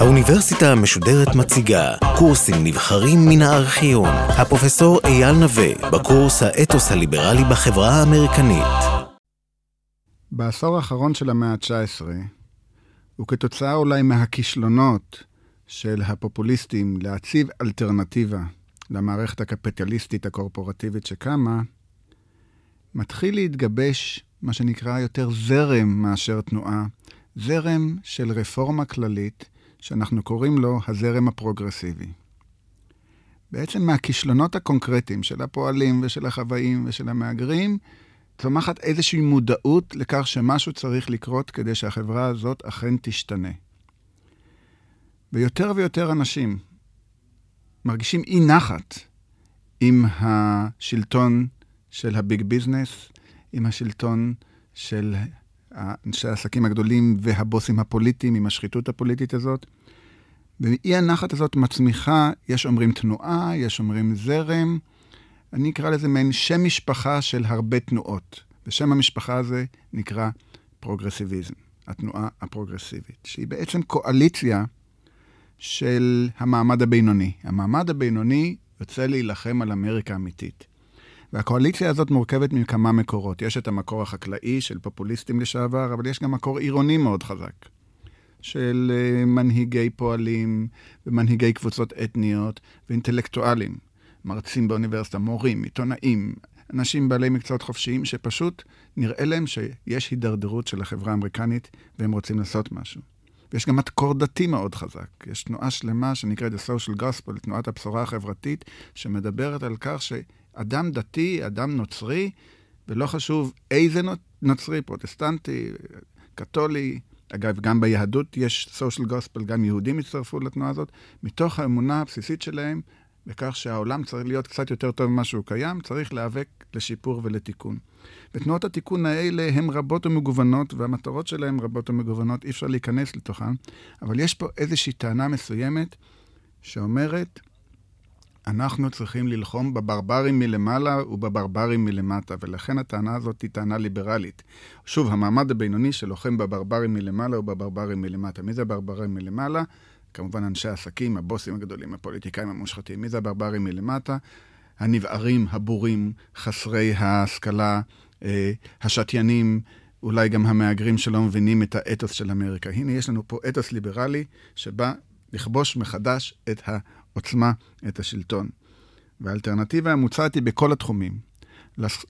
האוניברסיטה המשודרת מציגה קורסים נבחרים מן הארכיון. הפרופסור אייל נווה, בקורס האתוס הליברלי בחברה האמריקנית. בעשור האחרון של המאה ה-19, וכתוצאה אולי מהכישלונות של הפופוליסטים להציב אלטרנטיבה למערכת הקפיטליסטית הקורפורטיבית שקמה, מתחיל להתגבש מה שנקרא יותר זרם מאשר תנועה, זרם של רפורמה כללית, שאנחנו קוראים לו הזרם הפרוגרסיבי. בעצם מהכישלונות הקונקרטיים של הפועלים ושל החוואים ושל המהגרים, צומחת איזושהי מודעות לכך שמשהו צריך לקרות כדי שהחברה הזאת אכן תשתנה. ויותר ויותר אנשים מרגישים אי נחת עם השלטון של ה big business, עם השלטון של אנשי העסקים הגדולים והבוסים הפוליטיים, עם השחיתות הפוליטית הזאת. ואי הנחת הזאת מצמיחה, יש אומרים תנועה, יש אומרים זרם, אני אקרא לזה מעין שם משפחה של הרבה תנועות. ושם המשפחה הזה נקרא פרוגרסיביזם, התנועה הפרוגרסיבית, שהיא בעצם קואליציה של המעמד הבינוני. המעמד הבינוני יוצא להילחם על אמריקה אמיתית. והקואליציה הזאת מורכבת מכמה מקורות. יש את המקור החקלאי של פופוליסטים לשעבר, אבל יש גם מקור עירוני מאוד חזק. של uh, מנהיגי פועלים ומנהיגי קבוצות אתניות ואינטלקטואלים, מרצים באוניברסיטה, מורים, עיתונאים, אנשים בעלי מקצועות חופשיים שפשוט נראה להם שיש הידרדרות של החברה האמריקנית והם רוצים לעשות משהו. ויש גם מקור דתי מאוד חזק. יש תנועה שלמה שנקראת The Social Gospel, תנועת הבשורה החברתית, שמדברת על כך שאדם דתי, אדם נוצרי, ולא חשוב איזה נוצרי, פרוטסטנטי, קתולי, אגב, גם ביהדות יש social gospel, גם יהודים הצטרפו לתנועה הזאת, מתוך האמונה הבסיסית שלהם בכך שהעולם צריך להיות קצת יותר טוב ממה שהוא קיים, צריך להיאבק לשיפור ולתיקון. ותנועות התיקון האלה הן רבות ומגוונות, והמטרות שלהן רבות ומגוונות, אי אפשר להיכנס לתוכן, אבל יש פה איזושהי טענה מסוימת שאומרת, אנחנו צריכים ללחום בברברים מלמעלה ובברברים מלמטה, ולכן הטענה הזאת היא טענה ליברלית. שוב, המעמד הבינוני שלוחם בברברים מלמעלה ובברברים מלמטה. מי זה הברברים מלמעלה? כמובן אנשי העסקים, הבוסים הגדולים, הפוליטיקאים המושחתים. מי זה הברברים מלמטה? הנבערים, הבורים, חסרי ההשכלה, אה, השתיינים, אולי גם המהגרים שלא מבינים את האתוס של אמריקה. הנה, יש לנו פה אתוס ליברלי שבא לכבוש מחדש את העוצמה, את השלטון. והאלטרנטיבה המוצעת היא בכל התחומים.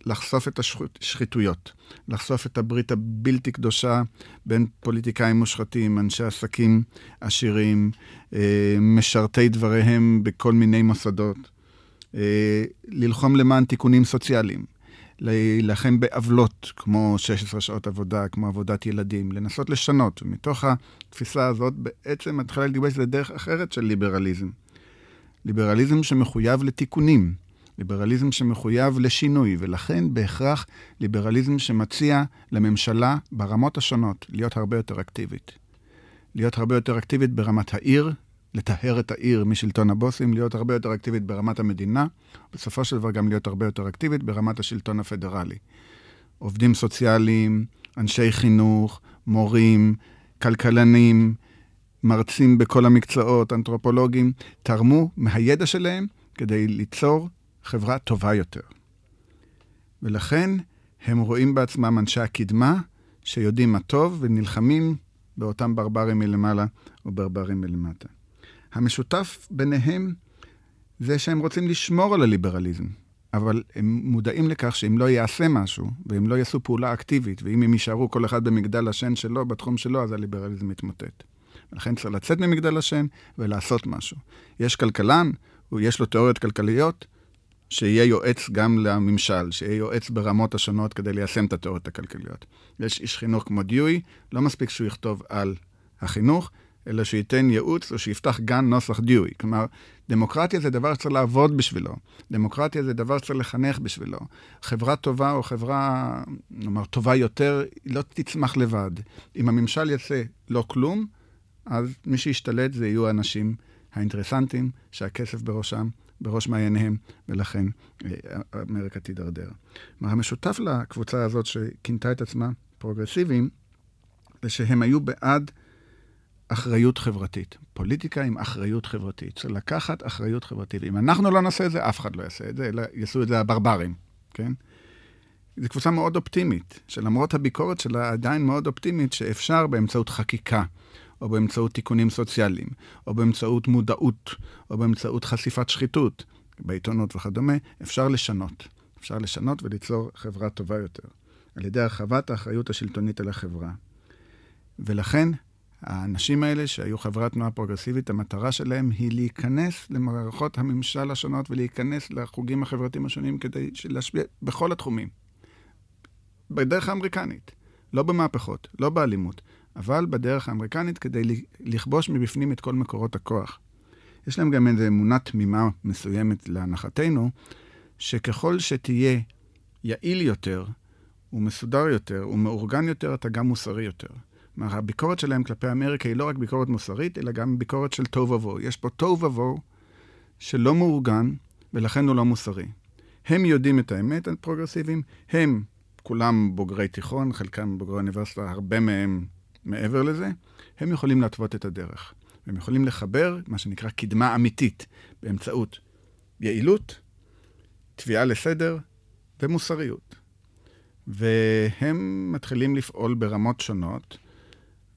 לחשוף את השחיתויות, לחשוף את הברית הבלתי קדושה בין פוליטיקאים מושחתים, אנשי עסקים עשירים, אה, משרתי דבריהם בכל מיני מוסדות, אה, ללחום למען תיקונים סוציאליים, להילחם בעוולות כמו 16 שעות עבודה, כמו עבודת ילדים, לנסות לשנות. ומתוך התפיסה הזאת בעצם מתחילה להתגבש לדרך אחרת של ליברליזם. ליברליזם שמחויב לתיקונים. ליברליזם שמחויב לשינוי, ולכן בהכרח ליברליזם שמציע לממשלה ברמות השונות להיות הרבה יותר אקטיבית. להיות הרבה יותר אקטיבית ברמת העיר, לטהר את העיר משלטון הבוסים, להיות הרבה יותר אקטיבית ברמת המדינה, בסופו של דבר גם להיות הרבה יותר אקטיבית ברמת השלטון הפדרלי. עובדים סוציאליים, אנשי חינוך, מורים, כלכלנים, מרצים בכל המקצועות, אנתרופולוגים, תרמו מהידע שלהם כדי ליצור חברה טובה יותר. ולכן הם רואים בעצמם אנשי הקדמה שיודעים מה טוב ונלחמים באותם ברברים מלמעלה וברברים מלמטה. המשותף ביניהם זה שהם רוצים לשמור על הליברליזם, אבל הם מודעים לכך שאם לא יעשה משהו, ואם לא יעשו פעולה אקטיבית, ואם הם יישארו כל אחד במגדל השן שלו, בתחום שלו, אז הליברליזם מתמוטט. ולכן צריך לצאת ממגדל השן ולעשות משהו. יש כלכלן, יש לו תיאוריות כלכליות, שיהיה יועץ גם לממשל, שיהיה יועץ ברמות השונות כדי ליישם את התיאוריות הכלכליות. יש איש חינוך כמו דיואי, לא מספיק שהוא יכתוב על החינוך, אלא שייתן ייעוץ או שיפתח גן נוסח דיואי. כלומר, דמוקרטיה זה דבר שצריך לעבוד בשבילו. דמוקרטיה זה דבר שצריך לחנך בשבילו. חברה טובה או חברה, נאמר, טובה יותר, לא תצמח לבד. אם הממשל יעשה לא כלום, אז מי שישתלט זה יהיו האנשים האינטרסנטים, שהכסף בראשם, בראש מעייניהם, ולכן אה, אמריקה תידרדר. כלומר, המשותף לקבוצה הזאת שכינתה את עצמה פרוגרסיביים, זה שהם היו בעד אחריות חברתית. פוליטיקה עם אחריות חברתית. צריך לקחת אחריות חברתית. אם אנחנו לא נעשה את זה, אף אחד לא יעשה את זה, אלא יעשו את זה הברברים, כן? זו קבוצה מאוד אופטימית, שלמרות הביקורת שלה עדיין מאוד אופטימית, שאפשר באמצעות חקיקה, או באמצעות תיקונים סוציאליים, או באמצעות מודעות, או באמצעות חשיפת שחיתות בעיתונות וכדומה, אפשר לשנות. אפשר לשנות וליצור חברה טובה יותר, על ידי הרחבת האחריות השלטונית על החברה. ולכן, האנשים האלה שהיו חברת תנועה פרוגרסיבית, המטרה שלהם היא להיכנס למערכות הממשל השונות ולהיכנס לחוגים החברתיים השונים כדי להשפיע בכל התחומים. בדרך האמריקנית, לא במהפכות, לא באלימות, אבל בדרך האמריקנית כדי לכבוש מבפנים את כל מקורות הכוח. יש להם גם איזו אמונה תמימה מסוימת להנחתנו, שככל שתהיה יעיל יותר, ומסודר יותר, ומאורגן יותר, אתה גם מוסרי יותר. כלומר, הביקורת שלהם כלפי אמריקה היא לא רק ביקורת מוסרית, אלא גם ביקורת של תוהו ובוהו. יש פה תוהו ובוהו שלא מאורגן, ולכן הוא לא מוסרי. הם יודעים את האמת, הפרוגרסיביים, הם כולם בוגרי תיכון, חלקם בוגרי אוניברסיטה, הרבה מהם מעבר לזה, הם יכולים להתוות את הדרך. הם יכולים לחבר מה שנקרא קדמה אמיתית באמצעות יעילות, תביעה לסדר ומוסריות. והם מתחילים לפעול ברמות שונות,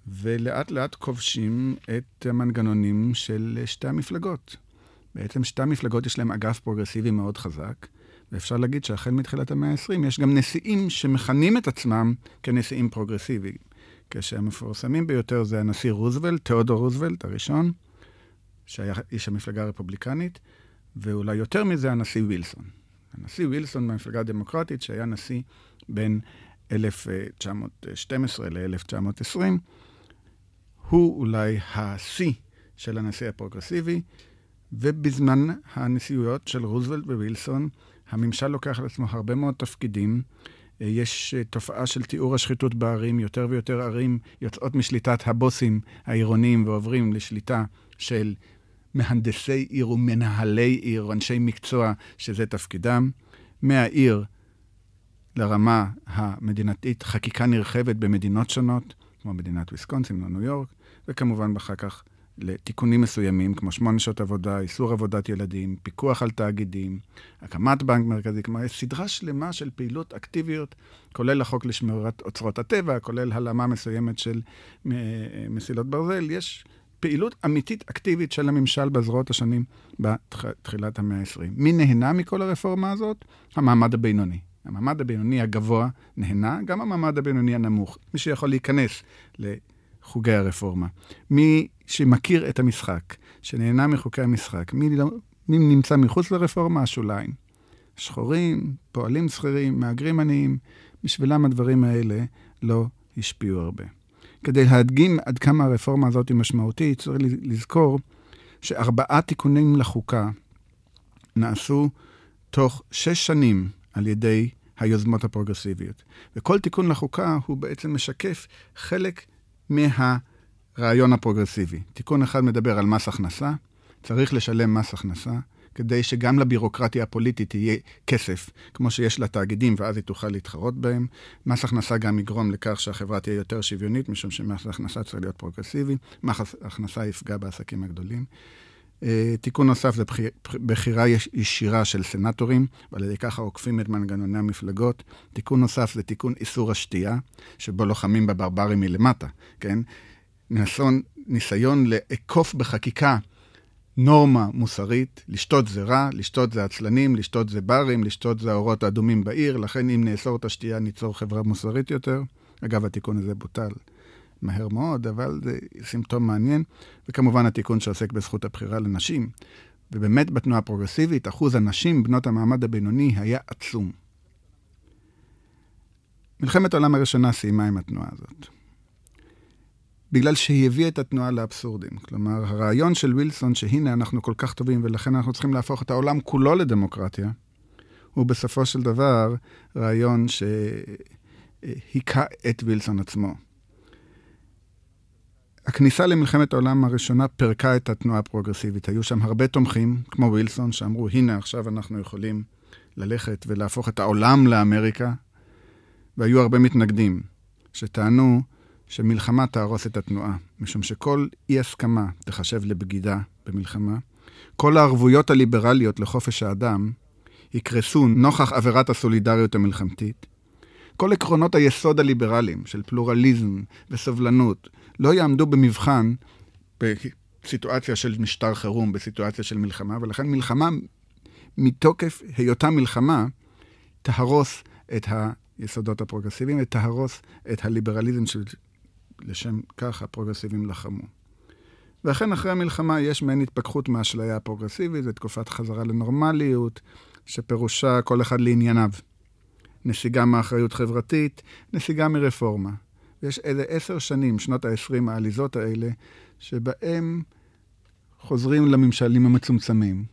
ולאט לאט כובשים את המנגנונים של שתי המפלגות. בעצם שתי המפלגות יש להם אגף פרוגרסיבי מאוד חזק, ואפשר להגיד שהחל מתחילת המאה ה-20 יש גם נשיאים שמכנים את עצמם כנשיאים פרוגרסיביים. כשהמפורסמים ביותר זה הנשיא רוזוולט, תיאודור רוזוולט הראשון, שהיה איש המפלגה הרפובליקנית, ואולי יותר מזה הנשיא וילסון. הנשיא וילסון מהמפלגה הדמוקרטית, שהיה נשיא בין 1912 ל-1920, הוא אולי השיא של הנשיא הפרוגרסיבי, ובזמן הנשיאויות של רוזוולט ווילסון, הממשל לוקח על עצמו הרבה מאוד תפקידים. יש תופעה של תיאור השחיתות בערים, יותר ויותר ערים יוצאות משליטת הבוסים העירוניים ועוברים לשליטה של מהנדסי עיר ומנהלי עיר, אנשי מקצוע שזה תפקידם. מהעיר לרמה המדינתית, חקיקה נרחבת במדינות שונות, כמו מדינת ויסקונסין או ניו יורק, וכמובן אחר כך לתיקונים מסוימים, כמו שמונה שעות עבודה, איסור עבודת ילדים, פיקוח על תאגידים, הקמת בנק מרכזי, כלומר, יש סדרה שלמה של פעילות אקטיביות, כולל החוק לשמירת אוצרות הטבע, כולל הלאמה מסוימת של מסילות ברזל. יש פעילות אמיתית אקטיבית של הממשל בזרועות השנים בתחילת המאה ה-20. מי נהנה מכל הרפורמה הזאת? המעמד הבינוני. המעמד הבינוני הגבוה נהנה, גם המעמד הבינוני הנמוך. מי שיכול להיכנס לחוגי הרפורמה. מי שמכיר את המשחק, שנהנה מחוקי המשחק. מי, לא, מי נמצא מחוץ לרפורמה? השוליים. שחורים, פועלים שכירים, מהגרים עניים, בשבילם הדברים האלה לא השפיעו הרבה. כדי להדגים עד כמה הרפורמה הזאת היא משמעותית, צריך לזכור שארבעה תיקונים לחוקה נעשו תוך שש שנים על ידי היוזמות הפרוגרסיביות. וכל תיקון לחוקה הוא בעצם משקף חלק מהרעיון הפרוגרסיבי. תיקון אחד מדבר על מס הכנסה, צריך לשלם מס הכנסה. כדי שגם לבירוקרטיה הפוליטית יהיה כסף, כמו שיש לתאגידים, ואז היא תוכל להתחרות בהם. מס הכנסה גם יגרום לכך שהחברה תהיה יותר שוויונית, משום שמס הכנסה צריך להיות פרוגרסיבי. מס הכנסה יפגע בעסקים הגדולים. אה, תיקון נוסף זה בחירה ישירה של סנטורים, ועל ידי ככה עוקפים את מנגנוני המפלגות. תיקון נוסף זה תיקון איסור השתייה, שבו לוחמים בברברים מלמטה, כן? ניסיון, ניסיון לעקוף בחקיקה נורמה מוסרית, לשתות זה רע, לשתות זה עצלנים, לשתות זה ברים, לשתות זה האורות האדומים בעיר, לכן אם נאסור את השתייה ניצור חברה מוסרית יותר. אגב, התיקון הזה בוטל מהר מאוד, אבל זה סימפטום מעניין. וכמובן התיקון שעוסק בזכות הבחירה לנשים. ובאמת בתנועה הפרוגרסיבית, אחוז הנשים בנות המעמד הבינוני היה עצום. מלחמת העולם הראשונה סיימה עם התנועה הזאת. בגלל שהיא הביאה את התנועה לאבסורדים. כלומר, הרעיון של וילסון, שהנה אנחנו כל כך טובים ולכן אנחנו צריכים להפוך את העולם כולו לדמוקרטיה, הוא בסופו של דבר רעיון שהיכה את וילסון עצמו. הכניסה למלחמת העולם הראשונה פירקה את התנועה הפרוגרסיבית. היו שם הרבה תומכים, כמו ווילסון, שאמרו, הנה, עכשיו אנחנו יכולים ללכת ולהפוך את העולם לאמריקה, והיו הרבה מתנגדים, שטענו שמלחמה תהרוס את התנועה, משום שכל אי-הסכמה תחשב לבגידה במלחמה. כל הערבויות הליברליות לחופש האדם יקרסו נוכח עבירת הסולידריות המלחמתית. כל עקרונות היסוד הליברליים של פלורליזם וסובלנות לא יעמדו במבחן בסיטואציה של משטר חירום, בסיטואציה של מלחמה, ולכן מלחמה, מתוקף היותה מלחמה, תהרוס את היסודות הפרוגרסיביים ותהרוס את הליברליזם שלשם כך הפרוגרסיבים לחמו. ואכן אחרי המלחמה יש מעין התפכחות מהאשליה הפרוגרסיבית, זו תקופת חזרה לנורמליות, שפירושה כל אחד לענייניו. נסיגה מאחריות חברתית, נסיגה מרפורמה. ויש איזה עשר שנים, שנות ה-20 העליזות האלה, שבהם חוזרים לממשלים המצומצמים,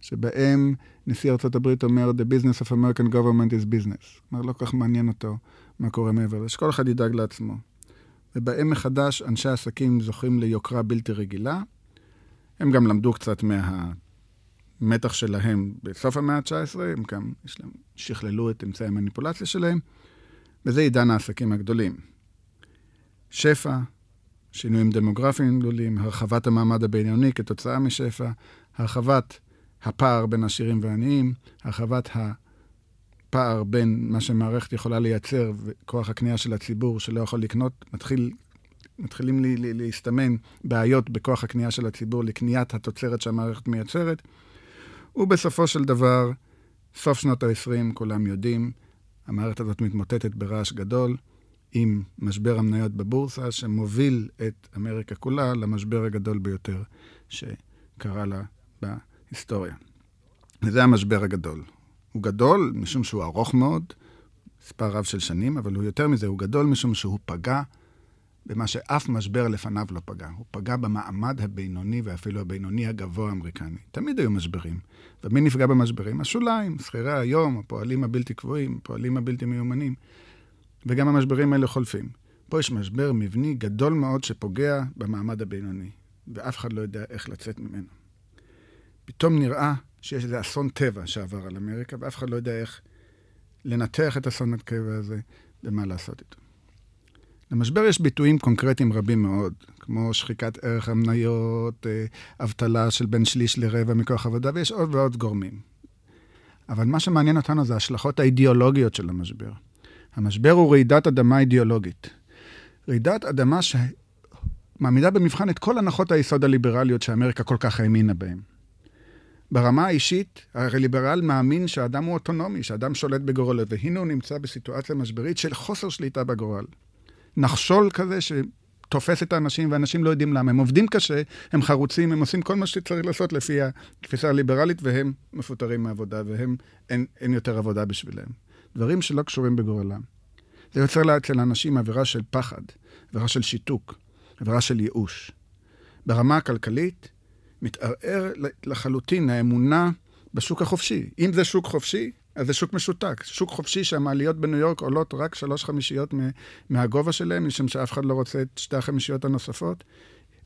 שבהם נשיא ארה"ב אומר, The business of American government is business. כלומר, לא כל כך מעניין אותו מה קורה מעבר שכל אחד ידאג לעצמו. ובהם מחדש אנשי עסקים זוכים ליוקרה בלתי רגילה. הם גם למדו קצת מהמתח שלהם בסוף המאה ה-19, הם גם שכללו את אמצעי המניפולציה שלהם, וזה עידן העסקים הגדולים. שפע, שינויים דמוגרפיים גדולים, הרחבת המעמד הבינוני כתוצאה משפע, הרחבת הפער בין עשירים ועניים, הרחבת הפער בין מה שמערכת יכולה לייצר וכוח הקנייה של הציבור שלא יכול לקנות, מתחיל, מתחילים לי, לי, להסתמן בעיות בכוח הקנייה של הציבור לקניית התוצרת שהמערכת מייצרת, ובסופו של דבר, סוף שנות ה-20, כולם יודעים, המערכת הזאת מתמוטטת ברעש גדול. עם משבר המניות בבורסה, שמוביל את אמריקה כולה למשבר הגדול ביותר שקרה לה בהיסטוריה. וזה המשבר הגדול. הוא גדול משום שהוא ארוך מאוד, מספר רב של שנים, אבל הוא יותר מזה, הוא גדול משום שהוא פגע במה שאף משבר לפניו לא פגע. הוא פגע במעמד הבינוני ואפילו הבינוני הגבוה האמריקני. תמיד היו משברים. ומי נפגע במשברים? השוליים, שכירי היום, הפועלים הבלתי קבועים, הפועלים הבלתי מיומנים. וגם המשברים האלה חולפים. פה יש משבר מבני גדול מאוד שפוגע במעמד הבינוני, ואף אחד לא יודע איך לצאת ממנו. פתאום נראה שיש איזה אסון טבע שעבר על אמריקה, ואף אחד לא יודע איך לנתח את אסון הטבע הזה ומה לעשות איתו. למשבר יש ביטויים קונקרטיים רבים מאוד, כמו שחיקת ערך המניות, אה, אבטלה של בין שליש לרבע מכוח עבודה, ויש עוד ועוד גורמים. אבל מה שמעניין אותנו זה ההשלכות האידיאולוגיות של המשבר. המשבר הוא רעידת אדמה אידיאולוגית. רעידת אדמה שמעמידה במבחן את כל הנחות היסוד הליברליות שאמריקה כל כך האמינה בהן. ברמה האישית, הרי ליברל מאמין שהאדם הוא אוטונומי, שהאדם שולט בגורלו, והנה הוא נמצא בסיטואציה משברית של חוסר שליטה בגורל. נחשול כזה שתופס את האנשים, ואנשים לא יודעים למה. הם עובדים קשה, הם חרוצים, הם עושים כל מה שצריך לעשות לפי התפיסה הליברלית, והם מפוטרים מעבודה, והם, אין, אין יותר עבודה בשבילם. דברים שלא קשורים בגורלם. זה יוצר אצל אנשים עבירה של פחד, עבירה של שיתוק, עבירה של ייאוש. ברמה הכלכלית, מתערער לחלוטין האמונה בשוק החופשי. אם זה שוק חופשי, אז זה שוק משותק. שוק חופשי שהמעליות בניו יורק עולות רק שלוש חמישיות מהגובה שלהם, משום שאף אחד לא רוצה את שתי החמישיות הנוספות.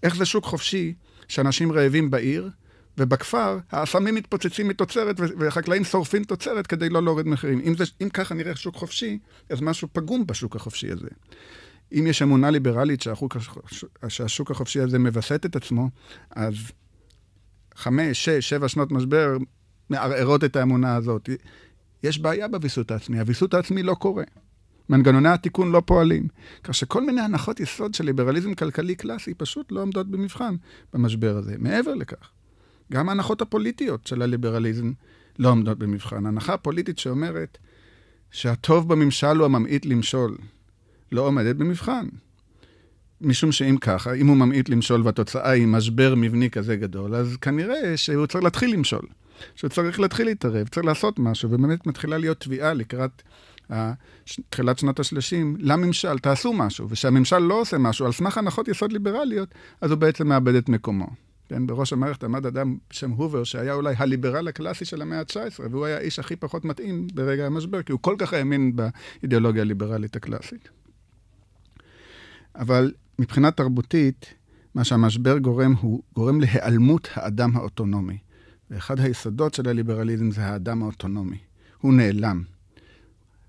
איך זה שוק חופשי שאנשים רעבים בעיר, ובכפר האסמים מתפוצצים מתוצרת וחקלאים שורפים תוצרת כדי לא להוריד מחירים. אם, זה, אם ככה נראה שוק חופשי, אז משהו פגום בשוק החופשי הזה. אם יש אמונה ליברלית שהחוק, שהשוק החופשי הזה מווסת את עצמו, אז חמש, שש, שבע שנות משבר מערערות את האמונה הזאת. יש בעיה בוויסות העצמי, הוויסות העצמי לא קורה. מנגנוני התיקון לא פועלים. כך שכל מיני הנחות יסוד של ליברליזם כלכלי קלאסי פשוט לא עומדות במבחן במשבר הזה. מעבר לכך, גם ההנחות הפוליטיות של הליברליזם לא עומדות במבחן. הנחה פוליטית שאומרת שהטוב בממשל הוא הממעיט למשול, לא עומדת במבחן. משום שאם ככה, אם הוא ממעיט למשול והתוצאה היא משבר מבני כזה גדול, אז כנראה שהוא צריך להתחיל למשול. שהוא צריך להתחיל להתערב, צריך לעשות משהו, ובאמת מתחילה להיות תביעה לקראת תחילת שנות ה-30, לממשל, תעשו משהו, וכשהממשל לא עושה משהו על סמך הנחות יסוד ליברליות, אז הוא בעצם מאבד את מקומו. כן, בראש המערכת עמד אדם בשם הובר, שהיה אולי הליברל הקלאסי של המאה ה-19, והוא היה האיש הכי פחות מתאים ברגע המשבר, כי הוא כל כך האמין באידיאולוגיה הליברלית הקלאסית. אבל מבחינה תרבותית, מה שהמשבר גורם, הוא גורם להיעלמות האדם האוטונומי. ואחד היסודות של הליברליזם זה האדם האוטונומי. הוא נעלם.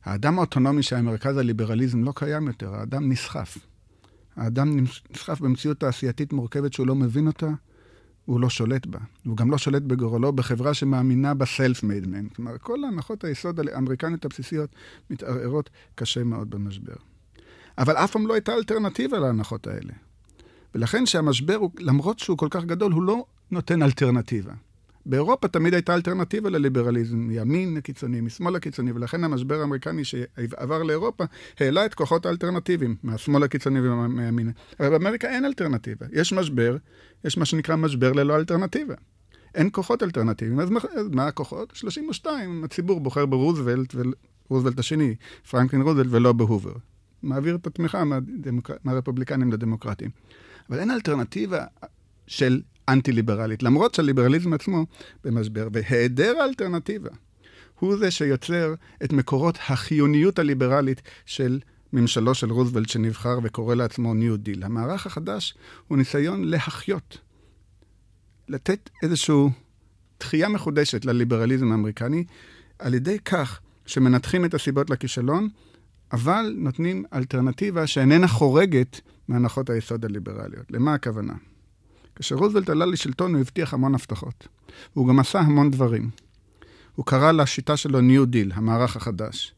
האדם האוטונומי שהיה מרכז הליברליזם לא קיים יותר, האדם נסחף. האדם נסחף במציאות תעשייתית מורכבת שהוא לא מבין אותה, הוא לא שולט בה. הוא גם לא שולט בגורלו בחברה שמאמינה בסלף-מייד מן. כלומר, כל הנחות היסוד האמריקניות הבסיסיות מתערערות קשה מאוד במשבר. אבל אף פעם לא הייתה אלטרנטיבה להנחות האלה. ולכן שהמשבר, הוא, למרות שהוא כל כך גדול, הוא לא נותן אלטרנטיבה. באירופה תמיד הייתה אלטרנטיבה לליברליזם, מימין הקיצוני, משמאל הקיצוני, ולכן המשבר האמריקני שעבר לאירופה העלה את כוחות האלטרנטיביים, מהשמאל הקיצוני ומהימין. אבל באמריקה אין אלטרנטיבה. יש משבר, יש מה שנקרא משבר ללא אלטרנטיבה. אין כוחות אלטרנטיביים. אז מה, אז מה הכוחות? 32, הציבור בוחר ברוזוולט, רוזוולט השני, פרנקלין רוזוולט, ולא בהובר. מעביר את התמיכה מהדמוק... מהרפובליקנים לדמוקרטים. אבל אין אלטרנטיבה של אנטי-ליברלית, למרות שהליברליזם עצמו במשבר, והיעדר האלטרנטיבה הוא זה שיוצר את מקורות החיוניות הליברלית של ממשלו של רוזוולט שנבחר וקורא לעצמו New Deal. המערך החדש הוא ניסיון להחיות, לתת איזושהי דחייה מחודשת לליברליזם האמריקני, על ידי כך שמנתחים את הסיבות לכישלון, אבל נותנים אלטרנטיבה שאיננה חורגת מהנחות היסוד הליברליות. למה הכוונה? כשרוזוולט עלה לשלטון הוא הבטיח המון הבטחות. והוא גם עשה המון דברים. הוא קרא לשיטה שלו ניו דיל, המערך החדש.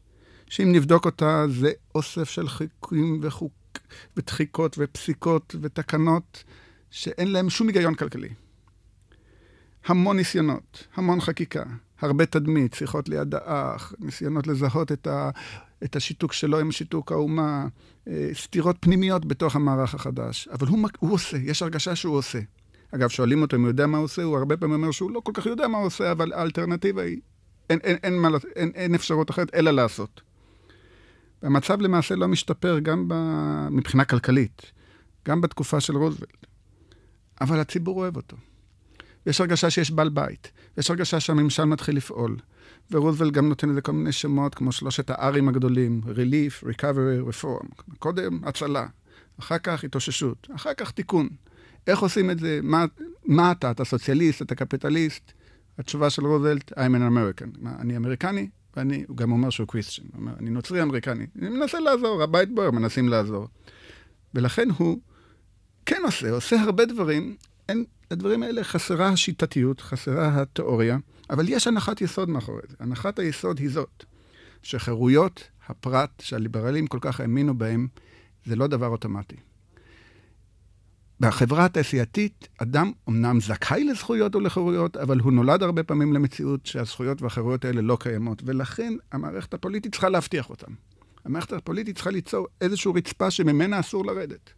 שאם נבדוק אותה, זה אוסף של חוקים וחוק... ודחיקות ופסיקות ותקנות שאין להם שום היגיון כלכלי. המון ניסיונות, המון חקיקה, הרבה תדמית, שיחות ליד האח, ניסיונות לזהות את, ה, את השיתוק שלו עם שיתוק האומה, אה, סתירות פנימיות בתוך המערך החדש. אבל הוא, הוא עושה, יש הרגשה שהוא עושה. אגב, שואלים אותו אם הוא יודע מה הוא עושה, הוא הרבה פעמים אומר שהוא לא כל כך יודע מה הוא עושה, אבל האלטרנטיבה היא, אין, אין, אין, אין, אין, אין אפשרות אחרת אלא לעשות. והמצב למעשה לא משתפר גם ב, מבחינה כלכלית, גם בתקופה של רוזוולט. אבל הציבור אוהב אותו. יש הרגשה שיש בעל בית, יש הרגשה שהממשל מתחיל לפעול. ורוזוולט גם נותן לזה כל מיני שמות, כמו שלושת ה-R'ים הגדולים, Relief, Recovery, Reform. קודם הצלה, אחר כך התאוששות, אחר כך תיקון. איך עושים את זה? מה, מה אתה? אתה סוציאליסט? אתה קפיטליסט? התשובה של רוזוולט, I'm an American. מה, אני אמריקני? ואני, הוא גם אומר שהוא קריסטיין. הוא אומר, אני נוצרי אמריקני. אני מנסה לעזור, הבית בוער, מנסים לעזור. ולכן הוא כן עושה, עושה הרבה דברים. אין, לדברים האלה חסרה השיטתיות, חסרה התיאוריה. אבל יש הנחת יסוד מאחורי זה. הנחת היסוד היא זאת, שחירויות הפרט שהליברלים כל כך האמינו בהם, זה לא דבר אוטומטי. בחברה התעשייתית, אדם אמנם זכאי לזכויות ולחירויות, אבל הוא נולד הרבה פעמים למציאות שהזכויות והחירויות האלה לא קיימות, ולכן המערכת הפוליטית צריכה להבטיח אותן. המערכת הפוליטית צריכה ליצור איזושהי רצפה שממנה אסור לרדת.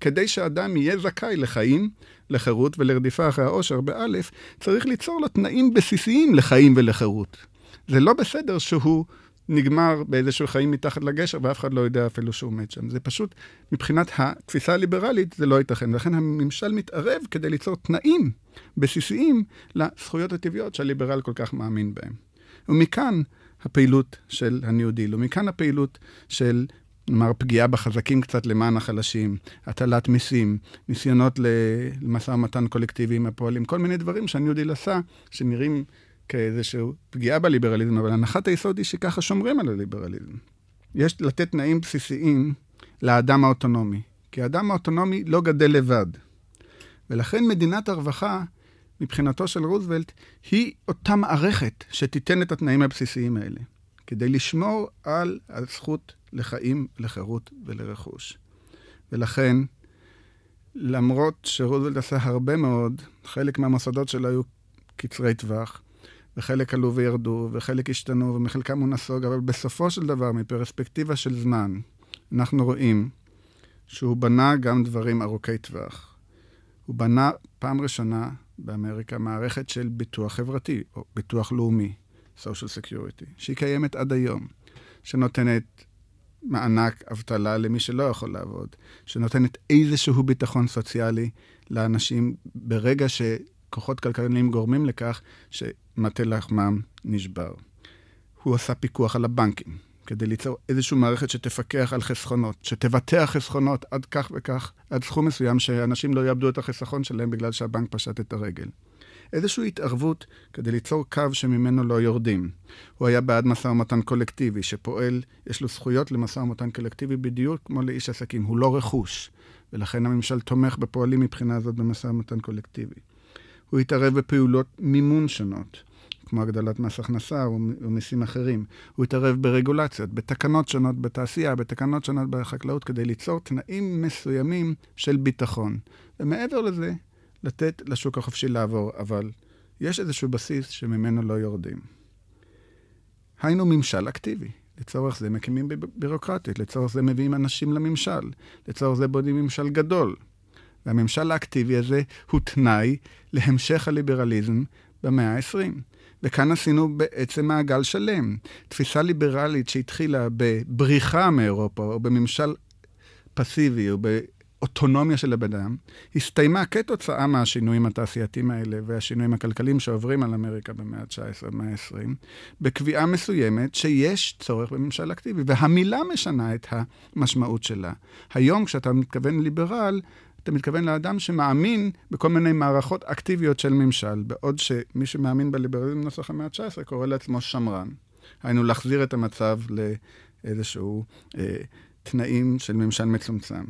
כדי שאדם יהיה זכאי לחיים, לחירות ולרדיפה אחרי העושר, באלף, צריך ליצור לו תנאים בסיסיים לחיים ולחירות. זה לא בסדר שהוא נגמר באיזשהו חיים מתחת לגשר ואף אחד לא יודע אפילו שהוא מת שם. זה פשוט, מבחינת התפיסה הליברלית, זה לא ייתכן. ולכן הממשל מתערב כדי ליצור תנאים בסיסיים לזכויות הטבעיות שהליברל כל כך מאמין בהם. ומכאן הפעילות של ה New Deal, ומכאן הפעילות של כלומר, פגיעה בחזקים קצת למען החלשים, הטלת מיסים, ניסיונות למשא ומתן קולקטיבי עם הפועלים, כל מיני דברים שה New Deal עשה, שנראים כאיזושהי פגיעה בליברליזם, אבל הנחת היסוד היא שככה שומרים על הליברליזם. יש לתת תנאים בסיסיים לאדם האוטונומי, כי האדם האוטונומי לא גדל לבד. ולכן מדינת הרווחה, מבחינתו של רוזוולט, היא אותה מערכת שתיתן את התנאים הבסיסיים האלה, כדי לשמור על הזכות לחיים, לחירות ולרכוש. ולכן, למרות שרוזוולט עשה הרבה מאוד, חלק מהמוסדות שלו היו קצרי טווח, וחלק עלו וירדו, וחלק השתנו, ומחלקם הוא נסוג, אבל בסופו של דבר, מפרספקטיבה של זמן, אנחנו רואים שהוא בנה גם דברים ארוכי טווח. הוא בנה פעם ראשונה באמריקה מערכת של ביטוח חברתי, או ביטוח לאומי, social security, שהיא קיימת עד היום, שנותנת מענק אבטלה למי שלא יכול לעבוד, שנותנת איזשהו ביטחון סוציאלי לאנשים ברגע שכוחות כלכליים גורמים לכך שמטה לחמם נשבר. הוא עשה פיקוח על הבנקים, כדי ליצור איזושהי מערכת שתפקח על חסכונות, שתבטח חסכונות עד כך וכך, עד סכום מסוים, שאנשים לא יאבדו את החיסכון שלהם בגלל שהבנק פשט את הרגל. איזושהי התערבות כדי ליצור קו שממנו לא יורדים. הוא היה בעד משא ומתן קולקטיבי, שפועל, יש לו זכויות למשא ומתן קולקטיבי בדיוק כמו לאיש עסקים, הוא לא רכוש, ולכן הממשל תומך בפועלים מבחינה זאת במשא ומתן קולקטיבי. הוא התערב בפעולות מימון שונות. כמו הגדלת מס הכנסה או, או מיסים אחרים. הוא התערב ברגולציות, בתקנות שונות בתעשייה, בתקנות שונות בחקלאות, כדי ליצור תנאים מסוימים של ביטחון. ומעבר לזה, לתת לשוק החופשי לעבור, אבל יש איזשהו בסיס שממנו לא יורדים. היינו ממשל אקטיבי. לצורך זה מקימים בירוקרטיות, לצורך זה מביאים אנשים לממשל, לצורך זה בונים ממשל גדול. והממשל האקטיבי הזה הוא תנאי להמשך הליברליזם במאה ה-20. וכאן עשינו בעצם מעגל שלם. תפיסה ליברלית שהתחילה בבריחה מאירופה, או בממשל פסיבי, או באוטונומיה של הבן אדם, הסתיימה כתוצאה מהשינויים התעשייתיים האלה והשינויים הכלכליים שעוברים על אמריקה במאה ה-19 ובמאה ה-20, בקביעה מסוימת שיש צורך בממשל אקטיבי, והמילה משנה את המשמעות שלה. היום, כשאתה מתכוון ליברל, אתה מתכוון לאדם שמאמין בכל מיני מערכות אקטיביות של ממשל, בעוד שמי שמאמין בליברליזם נוסח המאה ה-19 קורא לעצמו שמרן. היינו להחזיר את המצב לאיזשהו אה, תנאים של ממשל מצומצם.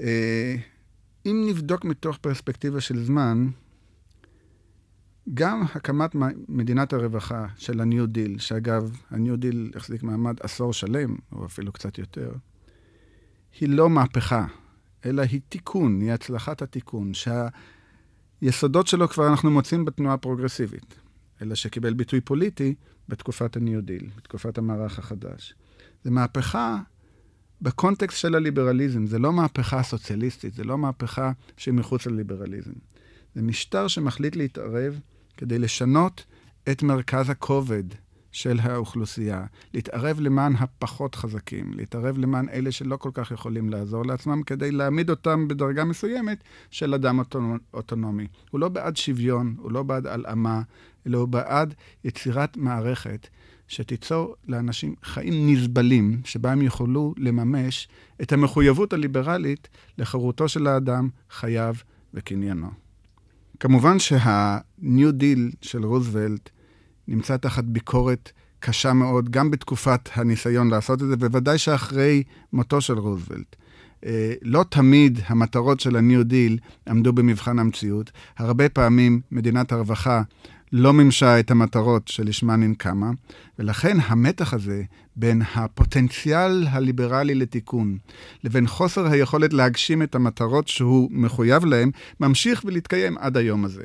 אה, אם נבדוק מתוך פרספקטיבה של זמן, גם הקמת מדינת הרווחה של ה-New Deal, שאגב, ה-New Deal החזיק מעמד עשור שלם, או אפילו קצת יותר, היא לא מהפכה. אלא היא תיקון, היא הצלחת התיקון, שהיסודות שלו כבר אנחנו מוצאים בתנועה הפרוגרסיבית, אלא שקיבל ביטוי פוליטי בתקופת ה-New Deal, בתקופת המערך החדש. זו מהפכה בקונטקסט של הליברליזם, זה לא מהפכה סוציאליסטית, זה לא מהפכה שמחוץ לליברליזם. זה משטר שמחליט להתערב כדי לשנות את מרכז הכובד של האוכלוסייה, להתערב למען הפחות חזקים, להתערב למען אלה שלא כל כך יכולים לעזור לעצמם, כדי להעמיד אותם בדרגה מסוימת של אדם אוטונומי. הוא לא בעד שוויון, הוא לא בעד הלאמה, אלא הוא בעד יצירת מערכת שתיצור לאנשים חיים נסבלים, שבה הם יוכלו לממש את המחויבות הליברלית לחירותו של האדם, חייו וקניינו. כמובן שה-New Deal של רוזוולט נמצא תחת ביקורת קשה מאוד, גם בתקופת הניסיון לעשות את זה, בוודאי שאחרי מותו של רוזוולט. אה, לא תמיד המטרות של ה-New Deal עמדו במבחן המציאות. הרבה פעמים מדינת הרווחה לא מימשה את המטרות שלשמן היא קמה, ולכן המתח הזה בין הפוטנציאל הליברלי לתיקון לבין חוסר היכולת להגשים את המטרות שהוא מחויב להן, ממשיך ולהתקיים עד היום הזה.